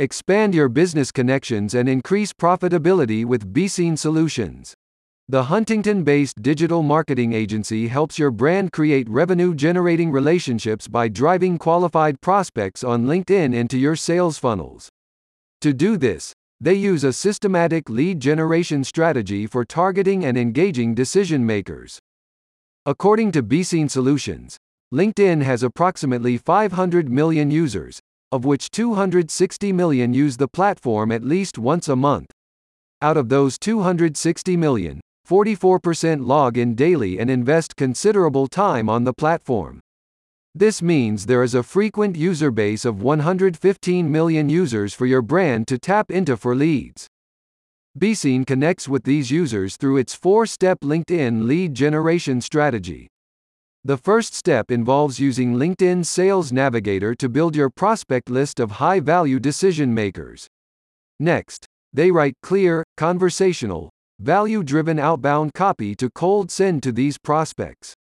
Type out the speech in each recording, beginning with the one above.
Expand your business connections and increase profitability with BeSeen Solutions. The Huntington based digital marketing agency helps your brand create revenue generating relationships by driving qualified prospects on LinkedIn into your sales funnels. To do this, they use a systematic lead generation strategy for targeting and engaging decision makers. According to BeSeen Solutions, LinkedIn has approximately 500 million users, of which 260 million use the platform at least once a month. Out of those 260 million, 44% log in daily and invest considerable time on the platform. This means there is a frequent user base of 115 million users for your brand to tap into for leads. BeSeen connects with these users through its four step LinkedIn lead generation strategy. The first step involves using LinkedIn Sales Navigator to build your prospect list of high value decision makers. Next, they write clear, conversational, value driven outbound copy to cold send to these prospects.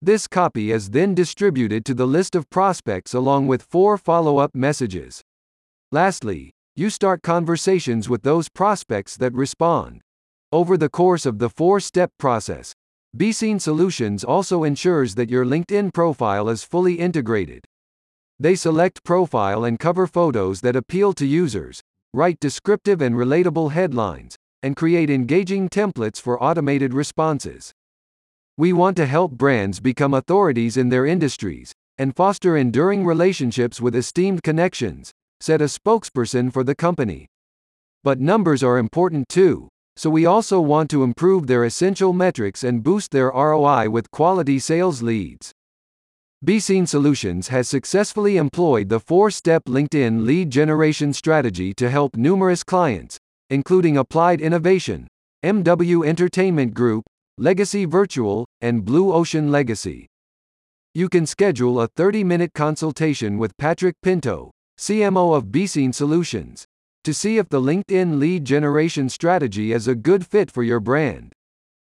This copy is then distributed to the list of prospects along with four follow up messages. Lastly, you start conversations with those prospects that respond. Over the course of the four step process, BeSeen Solutions also ensures that your LinkedIn profile is fully integrated. They select profile and cover photos that appeal to users, write descriptive and relatable headlines, and create engaging templates for automated responses. We want to help brands become authorities in their industries and foster enduring relationships with esteemed connections, said a spokesperson for the company. But numbers are important too, so we also want to improve their essential metrics and boost their ROI with quality sales leads. BeSeen Solutions has successfully employed the four step LinkedIn lead generation strategy to help numerous clients, including Applied Innovation, MW Entertainment Group, Legacy Virtual, and Blue Ocean Legacy. You can schedule a 30 minute consultation with Patrick Pinto, CMO of BeSeen Solutions, to see if the LinkedIn lead generation strategy is a good fit for your brand.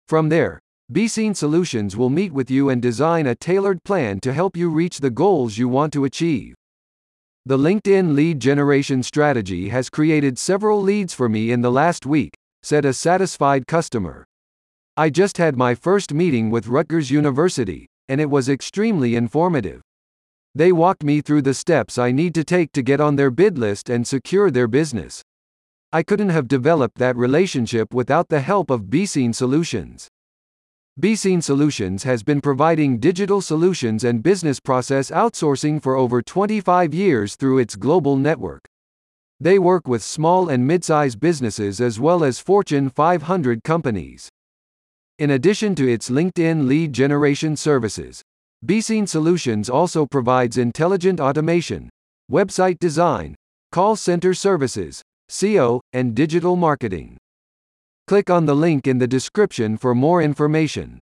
From there, BeSeen Solutions will meet with you and design a tailored plan to help you reach the goals you want to achieve. The LinkedIn lead generation strategy has created several leads for me in the last week, said a satisfied customer. I just had my first meeting with Rutgers University, and it was extremely informative. They walked me through the steps I need to take to get on their bid list and secure their business. I couldn't have developed that relationship without the help of BeSeen Solutions. BeSeen Solutions has been providing digital solutions and business process outsourcing for over 25 years through its global network. They work with small and mid-sized businesses as well as Fortune 500 companies. In addition to its LinkedIn lead generation services, BeSeen Solutions also provides intelligent automation, website design, call center services, SEO, and digital marketing. Click on the link in the description for more information.